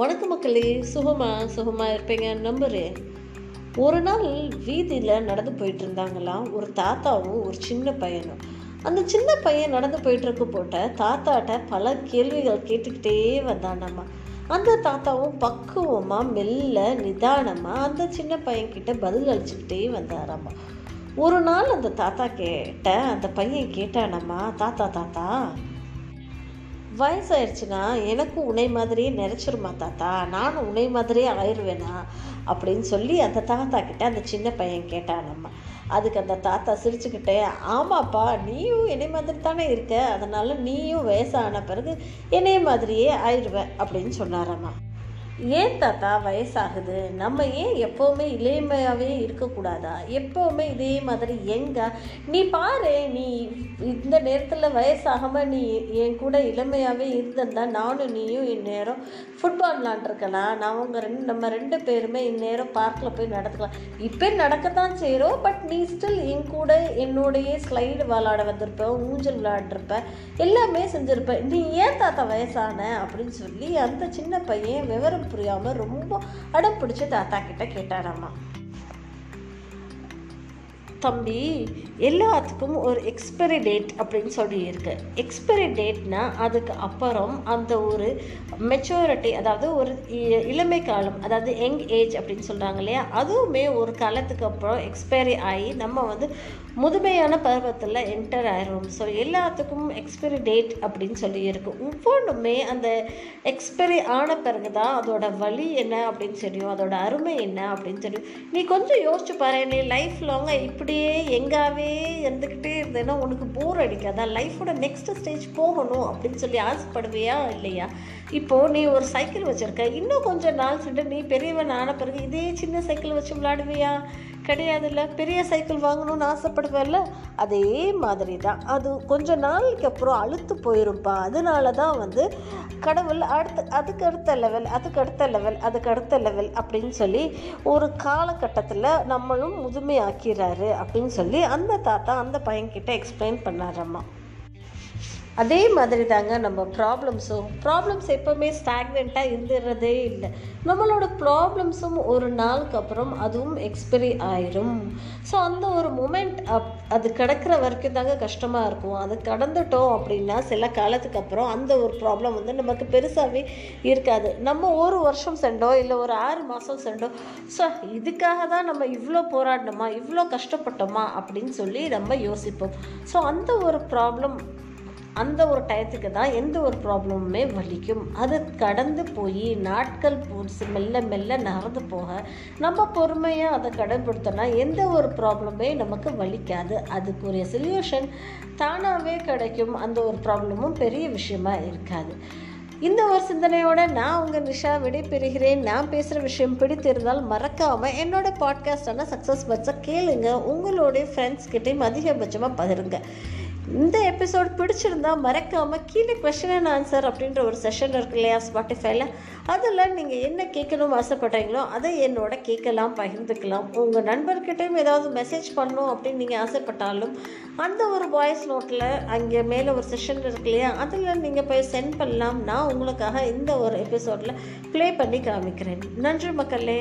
வணக்க மக்களே சுகமா சுகமா இருப்பீங்க நம்புறேன். ஒரு நாள் வீதியில் நடந்து போயிட்டு இருந்தாங்களாம் ஒரு தாத்தாவும் ஒரு சின்ன பையனும். அந்த சின்ன பையன் நடந்து போயிட்டு இருக்க போட்ட தாத்தாட்ட பல கேள்விகள் கேட்டுக்கிட்டே வந்தானம்மா அந்த தாத்தாவும் பக்குவமாக மெல்ல நிதானமாக அந்த சின்ன பையன்கிட்ட பதில் அளிச்சுக்கிட்டே வந்தாராம்மா ஒரு நாள் அந்த தாத்தா கேட்ட அந்த பையன் கேட்டானம்மா தாத்தா தாத்தா வயசாயிடுச்சுன்னா எனக்கும் உன்னை மாதிரியே நினச்சிருமா தாத்தா? நானும் உன்னை மாதிரியே ஆயிடுவேனா அப்படின்னு சொல்லி அந்த தாத்தா கிட்ட அந்த சின்ன பையன் கேட்டானம்மா அதுக்கு அந்த தாத்தா சிரிச்சுக்கிட்டே ஆமாப்பா நீயும் என்னை மாதிரி தானே இருக்க. அதனால் நீயும் வயசான பிறகு என்னைய மாதிரியே ஆயிடுவ அப்படின்னு சொன்னாரம்மா ஏன் தாத்தா வயசாகுது? நம்ம ஏன் எப்போவுமே இளமையாகவே இருக்கக்கூடாதா? எப்போவுமே இதே மாதிரி எங்க? நீ பாரு நீ இந்த நேரத்தில் வயசாகாமல் நீ என் கூட இளமையாகவே இருந்திருந்தா நானும் நீயும் இந்நேரம் ஃபுட்பால் விளாண்டுருக்கலாம். நான் அவங்க ரெண்டு நம்ம ரெண்டு பேருமே இந்நேரம் பார்க்கில் போய் நடத்துக்கலாம் இப்போ நடக்கத்தான் செய்கிறோம் பட் நீ ஸ்டில் என் கூட என்னுடைய ஸ்லைடு விளாட வந்திருப்ப ஊஞ்சல் விளாண்டுருப்ப எல்லாமே செஞ்சுருப்ப. நீ ஏன் தாத்தா வயசான? அப்படின்னு சொல்லி அந்த சின்ன பையன் விவரம் புரியாமல் ரொம்ப அடம் பிடிச்சி தாத்தா கிட்ட கேட்டாராம்மா தம்பி எல்லாத்துக்கும் ஒரு எக்ஸ்பைரி டேட் அப்படின்னு சொல்லி இருக்கு எக்ஸ்பைரி டேட்னா அதுக்கு அப்புறம் அந்த ஒரு மெச்சூரிட்டி அதாவது ஒரு இ- இளமை காலம் அதாவது யங் ஏஜ் அப்படின்னு சொல்கிறாங்க இல்லையா? அதுவுமே ஒரு காலத்துக்கு அப்புறம் எக்ஸ்பைரி ஆகி நம்ம வந்து முதுமையான பருவத்தில் என்டர் ஆயிரும் ஸோ எல்லாத்துக்கும் எக்ஸ்பைரி டேட் அப்படின்னு சொல்லி இருக்கு ஒவ்வொன்றுமே அந்த எக்ஸ்பைரி ஆன பிறகு தான் அதோட வழி என்ன அப்படின்னு தெரியும் அதோட அருமை என்ன அப்படின்னு தெரியும். நீ கொஞ்சம் யோசிச்சு பாரு நீ லைஃப் லாங்காக அப்படியே எங்காவே இருந்துக்கிட்டே இருந்தேன்னா உனக்கு போர் அடிக்காதா. லைஃபோட நெக்ஸ்ட் ஸ்டேஜ் போகணும் அப்படின்னு சொல்லி ஆசைப்படுவியா இல்லையா? இப்போது நீ ஒரு சைக்கிள் வச்சுருக்க. இன்னும் கொஞ்சம் நாள் சென்று நீ பெரியவன் ஆன பிறகு இதே சின்ன சைக்கிள் வச்சு விளாடுவியா கிடையாதுல்ல. பெரிய சைக்கிள் வாங்கணும்னு ஆசைப்படுவேல்ல அதே மாதிரி தான் அது கொஞ்ச நாளைக்கு அப்புறம் அழுத்து போயிருப்பா அதனால தான் வந்து கடவுள் அடுத்த அதுக்கு அடுத்த லெவல் அதுக்கு அடுத்த லெவல் அதுக்கு அடுத்த லெவல் அப்படின்னு சொல்லி ஒரு காலகட்டத்தில் நம்மளும் முதுமையாக்கிறாரு அப்படின்னு சொல்லி அந்த தாத்தா அந்த பையன்கிட்ட எக்ஸ்பிளைன் பண்ணாரம்மா அதே மாதிரி தாங்க நம்ம ப்ராப்ளம்ஸும் ப்ராப்ளம்ஸ் எப்போவுமே ஸ்டாக்னெண்ட்டாக இருந்துடுறதே இல்லை. நம்மளோட ப்ராப்ளம்ஸும் ஒரு நாளுக்கு அப்புறம் அதுவும் எக்ஸ்பைரி ஆயிரும். ஸோ அந்த ஒரு மூமெண்ட் அப் அது கிடக்கிற வரைக்கும் தாங்க கஷ்டமாக இருக்கும். அது கடந்துட்டோம் அப்படின்னா சில காலத்துக்கு அப்புறம் அந்த ஒரு ப்ராப்ளம் வந்து நமக்கு பெருசாகவே இருக்காது. நம்ம ஒரு வருஷம் சென்றோம் இல்லை ஒரு ஆறு மாதம் சென்றோம் ஸோ இதுக்காக தான் நம்ம இவ்வளோ போராடினோமா இவ்வளோ கஷ்டப்பட்டோமா அப்படின்னு சொல்லி நம்ம யோசிப்போம். ஸோ அந்த ஒரு ப்ராப்ளம் அந்த ஒரு டயத்துக்கு தான் எந்த ஒரு ப்ராப்ளமுமே வலிக்கும். அது கடந்து போய் நாட்கள் போச்சு மெல்ல மெல்ல நகர்ந்து போக நம்ம பொறுமையாக அதை கடைபிடித்தோன்னா எந்த ஒரு ப்ராப்ளமே நமக்கு வலிக்காது. அதுக்குரிய சொல்யூஷன் தானாகவே கிடைக்கும். அந்த ஒரு ப்ராப்ளமும் பெரிய விஷயமா இருக்காது. இந்த ஒரு சிந்தனையோட நான் உங்கள் நிஷா விடைபெறுகிறேன். நான் பேசுகிற விஷயம் பிடித்திருந்தால் மறக்காமல் என்னோட பாட்காஸ்டான சக்ஸஸ் பட்சம் கேளுங்க. உங்களுடைய ஃப்ரெண்ட்ஸ் கிட்டேயும் அதிகபட்சமாக பகிருங்க. இந்த எபிசோட் பிடிச்சிருந்தா மறக்காமல் கீழே கொஷின் அண்ட் ஆன்சர் அப்படின்ற ஒரு செஷன் இருக்கு இல்லையா ஸ்பாட்டிஃபைல அதில் நீங்கள் என்ன கேட்கணும்னு ஆசைப்பட்றீங்களோ அதை என்னோட கேட்கலாம் பகிர்ந்துக்கலாம். உங்கள் நண்பர்கிட்டையும் ஏதாவது மெசேஜ் பண்ணணும் அப்படின்னு நீங்கள் ஆசைப்பட்டாலும் அந்த ஒரு வாய்ஸ் நோட்டில் அங்கே மேலே ஒரு செஷன் இருக்கு இல்லையா அதில் நீங்கள் போய் சென்ட் பண்ணலாம். நான் உங்களுக்காக இந்த ஒரு எபிசோடில் ப்ளே பண்ணி காமிக்கிறேன். நன்றி மக்களே.